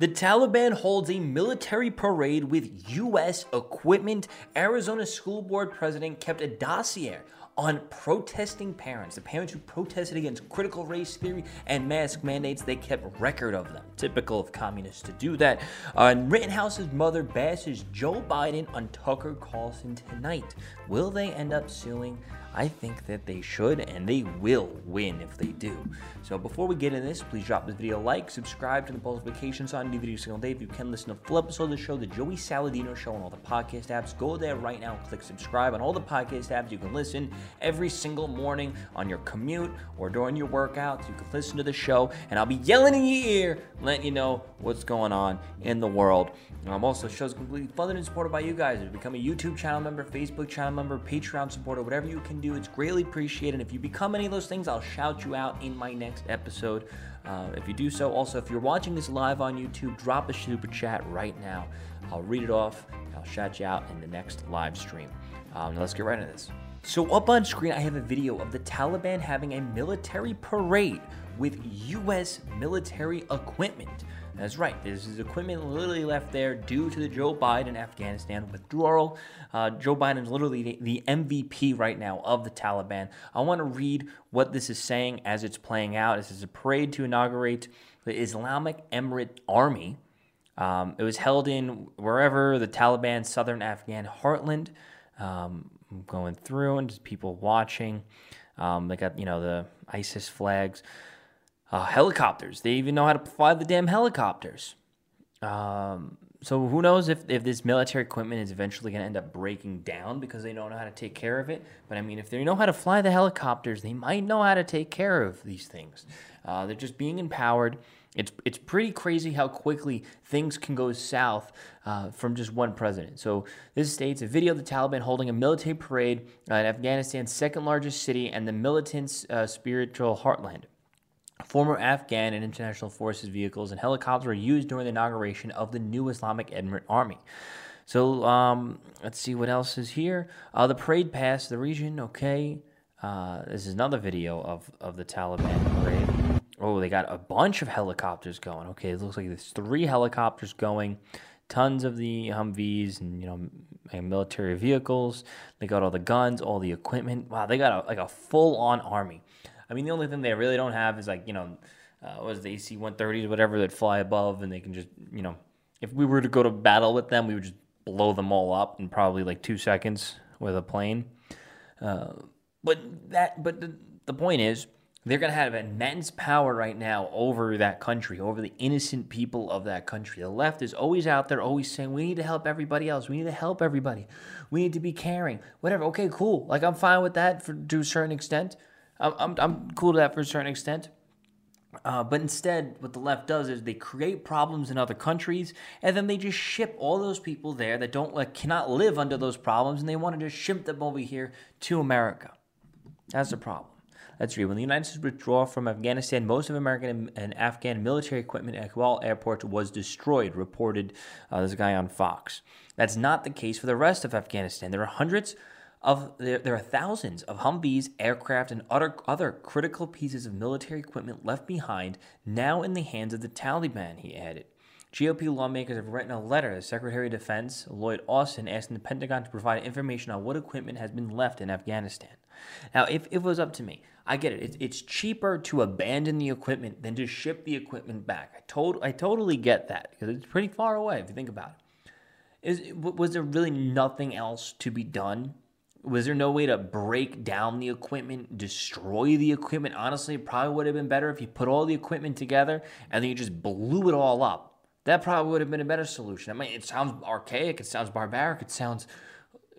The Taliban holds a military parade with U.S. equipment. Arizona School Board president kept a dossier on protesting parents, the parents who protested against critical race theory and mask mandates. They kept record of them. Typical of communists to do that. Uh, and Rittenhouse's mother bashes Joe Biden on Tucker Carlson tonight. Will they end up suing? I think that they should and they will win if they do. So before we get into this, please drop this video a like, subscribe to the Pulse Vacations on new videos single day. If you can listen to full episode of the show, the Joey Saladino Show on all the podcast apps, go there right now, click subscribe on all the podcast apps. You can listen every single morning on your commute or during your workouts. You can listen to the show, and I'll be yelling in your ear, letting you know what's going on in the world. I'm um, also, show's completely funded and supported by you guys. Become a YouTube channel member, Facebook channel member, Patreon supporter, whatever you can do, it's greatly appreciated. If you become any of those things, I'll shout you out in my next episode. Uh, if you do so, also, if you're watching this live on YouTube, drop a super chat right now. I'll read it off. I'll shout you out in the next live stream. Um, let's get right into this. So, up on screen, I have a video of the Taliban having a military parade with U.S. military equipment. That's right. This is equipment literally left there due to the Joe Biden Afghanistan withdrawal. Uh, Joe Biden is literally the MVP right now of the Taliban. I want to read what this is saying as it's playing out. This is a parade to inaugurate the Islamic Emirate Army. Um, it was held in wherever the Taliban southern Afghan heartland. Um, going through and just people watching. Um, they got you know the ISIS flags uh, helicopters. They even know how to fly the damn helicopters. Um, so who knows if, if this military equipment is eventually going to end up breaking down because they don't know how to take care of it. But I mean, if they know how to fly the helicopters, they might know how to take care of these things. Uh, they're just being empowered. It's it's pretty crazy how quickly things can go south uh, from just one president. So this states a video of the Taliban holding a military parade in Afghanistan's second largest city and the militants' uh, spiritual heartland. Former Afghan and international forces vehicles and helicopters were used during the inauguration of the new Islamic Emirate Army. So um, let's see what else is here. Uh, the parade passed the region. Okay, uh, this is another video of of the Taliban parade. Oh, they got a bunch of helicopters going. Okay, it looks like there's three helicopters going. Tons of the Humvees and you know military vehicles. They got all the guns, all the equipment. Wow, they got a, like a full on army. I mean, the only thing they really don't have is like you know, uh, was the AC 130s, whatever that fly above, and they can just you know, if we were to go to battle with them, we would just blow them all up in probably like two seconds with a plane. Uh, but that, but the, the point is, they're going to have immense power right now over that country, over the innocent people of that country. The left is always out there, always saying, we need to help everybody else. We need to help everybody. We need to be caring. Whatever. Okay, cool. Like, I'm fine with that for, to a certain extent. I'm, I'm, cool to that for a certain extent. Uh, but instead, what the left does is they create problems in other countries, and then they just ship all those people there that don't like cannot live under those problems, and they want to just ship them over here to America. That's the problem. Real. When the United States withdrew from Afghanistan, most of American and Afghan military equipment at Kabul airport was destroyed, reported uh, this guy on Fox. That's not the case for the rest of Afghanistan. There are hundreds of there, there are thousands of Humvees, aircraft, and other, other critical pieces of military equipment left behind now in the hands of the Taliban, he added. GOP lawmakers have written a letter to Secretary of Defense Lloyd Austin asking the Pentagon to provide information on what equipment has been left in Afghanistan. Now, if, if it was up to me, I get it. It's, it's cheaper to abandon the equipment than to ship the equipment back. I, to- I totally get that because it's pretty far away if you think about it. Is, was there really nothing else to be done was there no way to break down the equipment, destroy the equipment? Honestly, probably would have been better if you put all the equipment together and then you just blew it all up. That probably would have been a better solution. I mean, it sounds archaic, it sounds barbaric, it sounds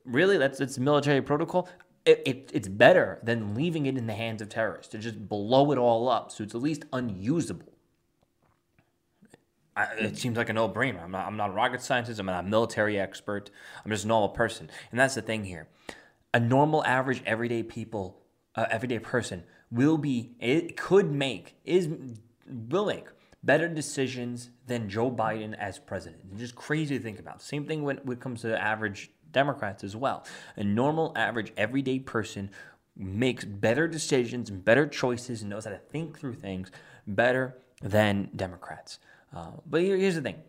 really that's it's military protocol. It, it, it's better than leaving it in the hands of terrorists to just blow it all up so it's at least unusable. I, it seems like a no-brainer. I'm not, I'm not a rocket scientist. I'm not a military expert. I'm just a normal person, and that's the thing here a normal, average, everyday people, uh, everyday person will be, it could make, is will make better decisions than Joe Biden as president. It's just crazy to think about. Same thing when, when it comes to average Democrats as well. A normal, average, everyday person makes better decisions and better choices and knows how to think through things better than Democrats. Uh, but here, here's the thing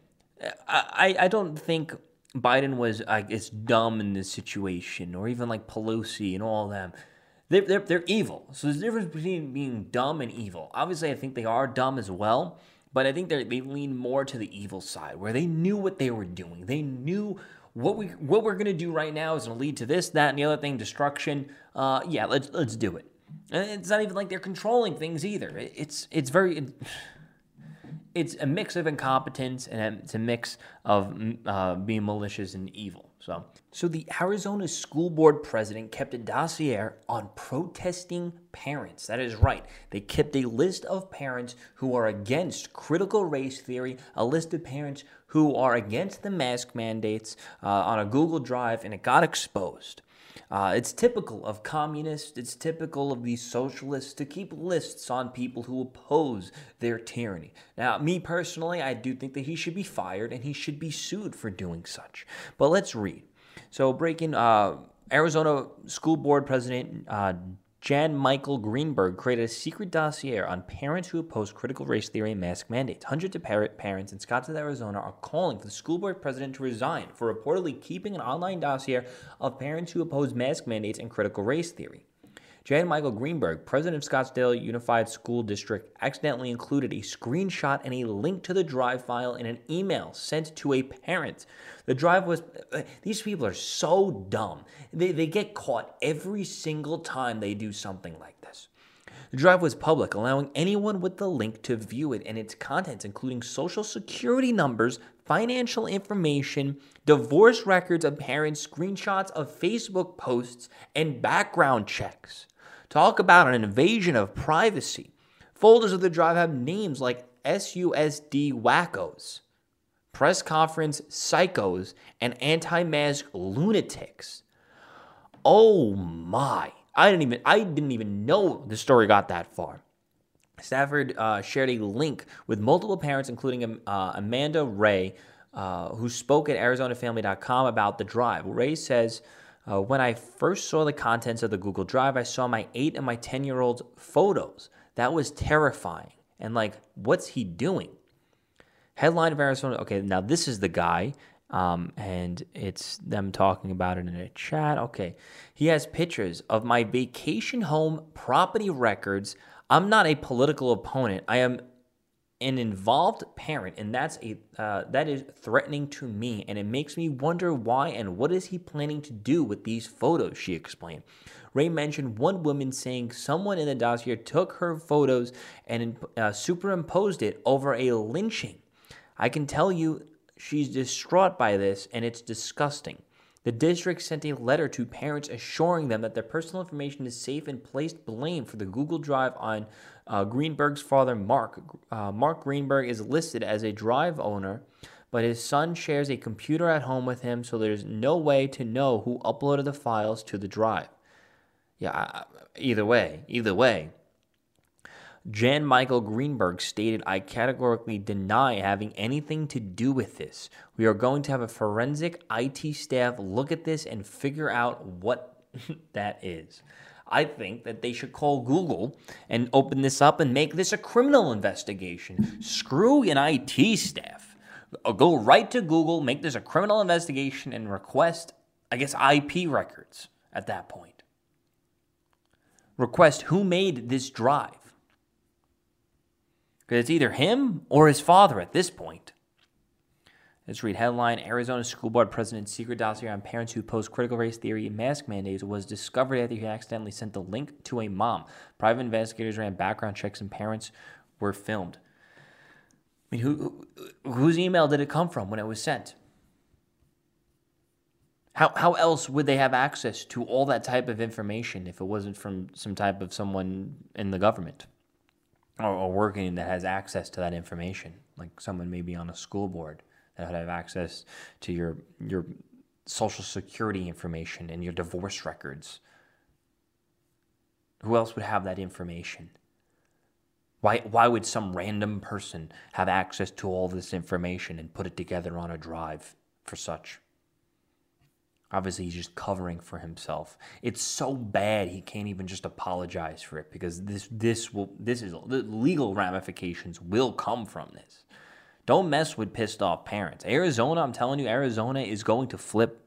I, I don't think Biden was, I guess, dumb in this situation, or even like Pelosi and all of them. They're, they're, they're evil. So there's a difference between being dumb and evil. Obviously, I think they are dumb as well, but I think they lean more to the evil side, where they knew what they were doing. They knew what we what we're gonna do right now is gonna lead to this, that, and the other thing, destruction. Uh, yeah, let's let's do it. And it's not even like they're controlling things either. It's it's very. It's a mix of incompetence and it's a mix of mm, uh, being malicious and evil. So, so the Arizona school board president kept a dossier on protesting parents. That is right. They kept a list of parents who are against critical race theory, a list of parents who are against the mask mandates uh, on a Google Drive, and it got exposed. Uh, it's typical of communists, it's typical of these socialists to keep lists on people who oppose their tyranny. Now, me personally, I do think that he should be fired and he should be sued for doing such. But let's read. So, breaking uh, Arizona School Board President uh, Jan Michael Greenberg created a secret dossier on parents who oppose critical race theory and mask mandates. Hundreds of parents in Scottsdale, Arizona are calling for the school board president to resign for reportedly keeping an online dossier of parents who oppose mask mandates and critical race theory. Jan Michael Greenberg, president of Scottsdale Unified School District, accidentally included a screenshot and a link to the drive file in an email sent to a parent. The drive was, uh, these people are so dumb. They, they get caught every single time they do something like this. The drive was public, allowing anyone with the link to view it and its contents, including social security numbers, financial information, divorce records of parents, screenshots of Facebook posts, and background checks. Talk about an invasion of privacy. Folders of the drive have names like SUSD wackos, press conference psychos, and anti mask lunatics. Oh my. I didn't even I didn't even know the story got that far. Stafford uh, shared a link with multiple parents, including um, uh, Amanda Ray, uh, who spoke at ArizonaFamily.com about the drive. Ray says uh, when I first saw the contents of the Google Drive, I saw my eight and my 10 year old's photos. That was terrifying. And like, what's he doing? Headline of Arizona. Okay, now this is the guy. Um, and it's them talking about it in a chat. Okay. He has pictures of my vacation home property records. I'm not a political opponent. I am an involved parent and that's a uh, that is threatening to me and it makes me wonder why and what is he planning to do with these photos she explained. Ray mentioned one woman saying someone in the dossier took her photos and uh, superimposed it over a lynching. I can tell you she's distraught by this and it's disgusting. The district sent a letter to parents assuring them that their personal information is safe and placed blame for the Google Drive on uh, Greenberg's father, Mark. Uh, Mark Greenberg is listed as a drive owner, but his son shares a computer at home with him, so there's no way to know who uploaded the files to the drive. Yeah, either way, either way. Jan Michael Greenberg stated, I categorically deny having anything to do with this. We are going to have a forensic IT staff look at this and figure out what that is. I think that they should call Google and open this up and make this a criminal investigation. Screw an IT staff. Uh, go right to Google, make this a criminal investigation, and request, I guess, IP records at that point. Request who made this drive because it's either him or his father at this point. Let's read headline Arizona School Board President's secret dossier on parents who post critical race theory mask mandates was discovered after he accidentally sent the link to a mom. Private investigators ran background checks and parents were filmed. I mean, who, whose email did it come from when it was sent? How, how else would they have access to all that type of information if it wasn't from some type of someone in the government? or, or working that has access to that information, like someone maybe on a school board that have access to your your social security information and your divorce records. Who else would have that information? Why, why would some random person have access to all this information and put it together on a drive for such? Obviously, he's just covering for himself. It's so bad he can't even just apologize for it because this this will this is the legal ramifications will come from this. Don't mess with pissed off parents. Arizona, I'm telling you, Arizona is going to flip.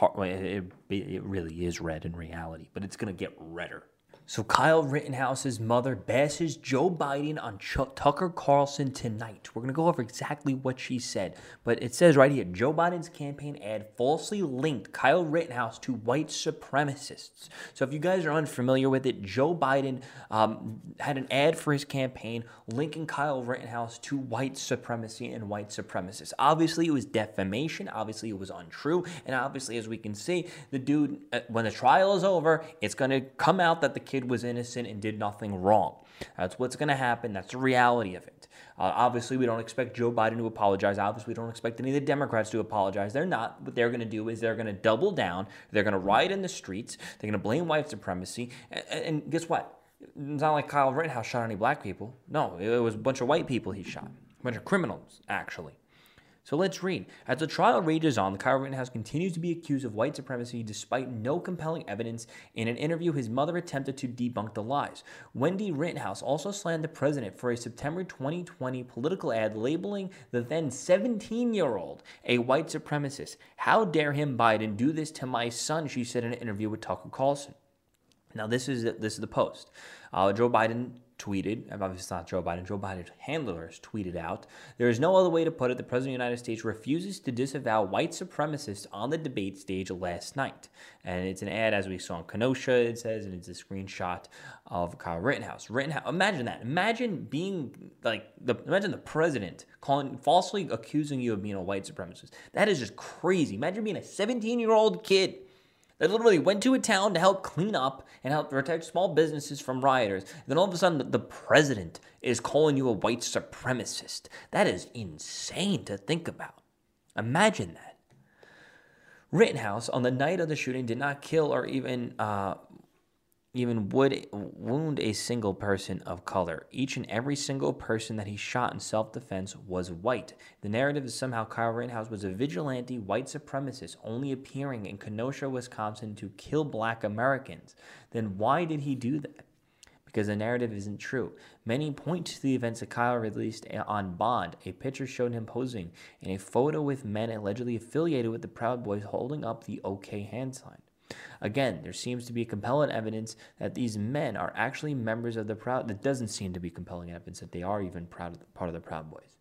It really is red in reality, but it's going to get redder. So Kyle Rittenhouse's mother bashes Joe Biden on Ch- Tucker Carlson tonight. We're going to go over exactly what she said, but it says right here, Joe Biden's campaign ad falsely linked Kyle Rittenhouse to white supremacists. So if you guys are unfamiliar with it, Joe Biden um, had an ad for his campaign linking Kyle Rittenhouse to white supremacy and white supremacists. Obviously, it was defamation. Obviously, it was untrue, and obviously, as we can see, the dude, uh, when the trial is over, it's going to come out that the kid kid was innocent and did nothing wrong. That's what's going to happen. That's the reality of it. Uh, obviously, we don't expect Joe Biden to apologize. Obviously, we don't expect any of the Democrats to apologize. They're not. What they're going to do is they're going to double down. They're going to riot in the streets. They're going to blame white supremacy. And, and guess what? It's not like Kyle Rittenhouse shot any black people. No, it was a bunch of white people he shot. A bunch of criminals, actually. So let's read. As the trial rages on, the Kyle Rittenhouse continues to be accused of white supremacy despite no compelling evidence. In an interview, his mother attempted to debunk the lies. Wendy Rittenhouse also slammed the president for a September 2020 political ad labeling the then 17 year old a white supremacist. How dare him, Biden, do this to my son, she said in an interview with Tucker Carlson. Now, this is, this is the post. Uh, Joe Biden tweeted, obviously it's not Joe Biden, Joe Biden's handlers tweeted out, there is no other way to put it, the President of the United States refuses to disavow white supremacists on the debate stage last night. And it's an ad, as we saw in Kenosha, it says, and it's a screenshot of Kyle Rittenhouse. Rittenhouse, imagine that. Imagine being, like, the imagine the president calling, falsely accusing you of being a white supremacist. That is just crazy. Imagine being a 17-year-old kid that literally went to a town to help clean up and help protect small businesses from rioters. And then all of a sudden, the president is calling you a white supremacist. That is insane to think about. Imagine that. Rittenhouse, on the night of the shooting, did not kill or even uh, even would wound a single person of color. Each and every single person that he shot in self defense was white. The narrative is somehow Kyle Rittenhouse was a vigilante white supremacist only appearing in Kenosha, Wisconsin to kill black Americans. Then why did he do that? Because the narrative isn't true. Many point to the events that Kyle released on Bond. A picture showed him posing in a photo with men allegedly affiliated with the Proud Boys holding up the OK hand sign. Again, there seems to be compelling evidence that these men are actually members of the Proud. That doesn't seem to be compelling evidence that they are even proud part of the Proud Boys.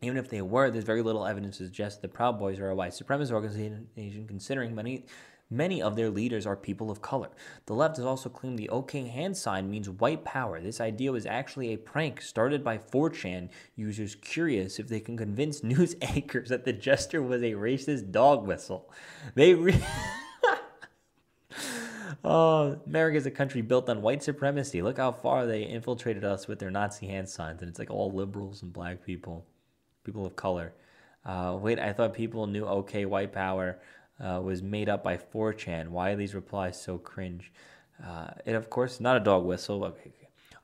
Even if they were, there's very little evidence to suggest the Proud Boys are a white supremacist organization, considering many Many of their leaders are people of color. The left has also claimed the OK hand sign means white power. This idea was actually a prank started by 4chan users curious if they can convince news anchors that the gesture was a racist dog whistle. They. Re- oh, America is a country built on white supremacy. Look how far they infiltrated us with their Nazi hand signs, and it's like all liberals and black people, people of color. Uh, wait, I thought people knew okay, white power uh, was made up by 4chan. Why are these replies so cringe? Uh, of course, not a dog whistle. Okay.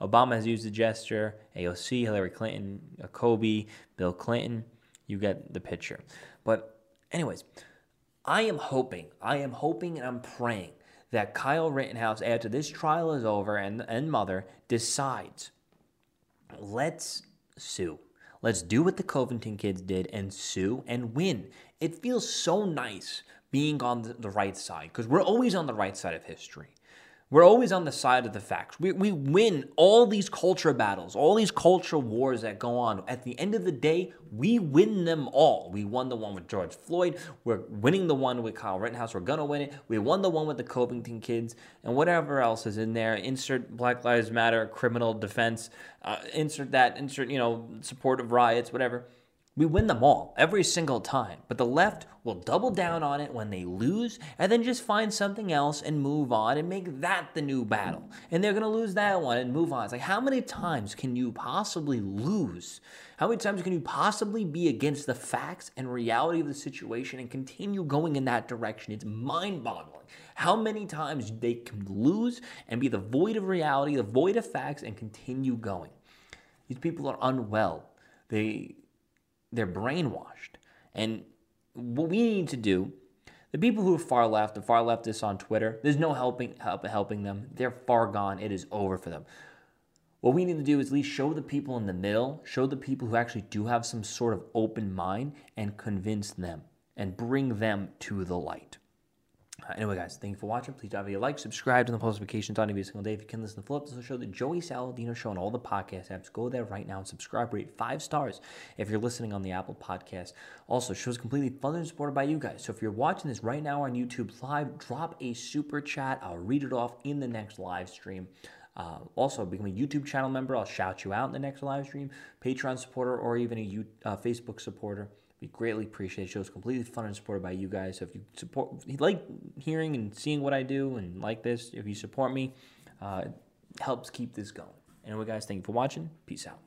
Obama has used the gesture. AOC, Hillary Clinton, Kobe, Bill Clinton. You get the picture. But, anyways, I am hoping, I am hoping and I'm praying that Kyle Rittenhouse, after this trial is over and, and Mother, decides let's sue. Let's do what the Covington kids did and sue and win. It feels so nice being on the right side because we're always on the right side of history. We're always on the side of the facts. We, we win all these culture battles, all these culture wars that go on. At the end of the day, we win them all. We won the one with George Floyd. We're winning the one with Kyle Rittenhouse. We're going to win it. We won the one with the Covington kids and whatever else is in there. Insert Black Lives Matter, criminal defense, uh, insert that, insert, you know, support of riots, whatever. We win them all every single time, but the left will double down on it when they lose and then just find something else and move on and make that the new battle. And they're going to lose that one and move on. It's like, how many times can you possibly lose? How many times can you possibly be against the facts and reality of the situation and continue going in that direction? It's mind boggling. How many times they can lose and be the void of reality, the void of facts, and continue going? These people are unwell. They they're brainwashed. And what we need to do, the people who are far left, the far leftists on Twitter, there's no helping help, helping them. They're far gone. It is over for them. what we need to do is at least show the people in the middle, show the people who actually do have some sort of open mind and convince them and bring them to the light. Uh, anyway, guys, thank you for watching. Please drop a like, subscribe to the notifications on every single day. If you can listen to Flip, this will show the Joey Saladino Show on all the podcast apps. Go there right now and subscribe. Rate five stars if you're listening on the Apple Podcast. Also, show's completely funded and supported by you guys. So if you're watching this right now on YouTube live, drop a super chat. I'll read it off in the next live stream. Uh, also, become a YouTube channel member. I'll shout you out in the next live stream. Patreon supporter or even a U- uh, Facebook supporter. We greatly appreciate it. Shows completely fun and supported by you guys. So if you support, if you like hearing and seeing what I do and like this, if you support me, uh, it helps keep this going. Anyway, guys, thank you for watching. Peace out.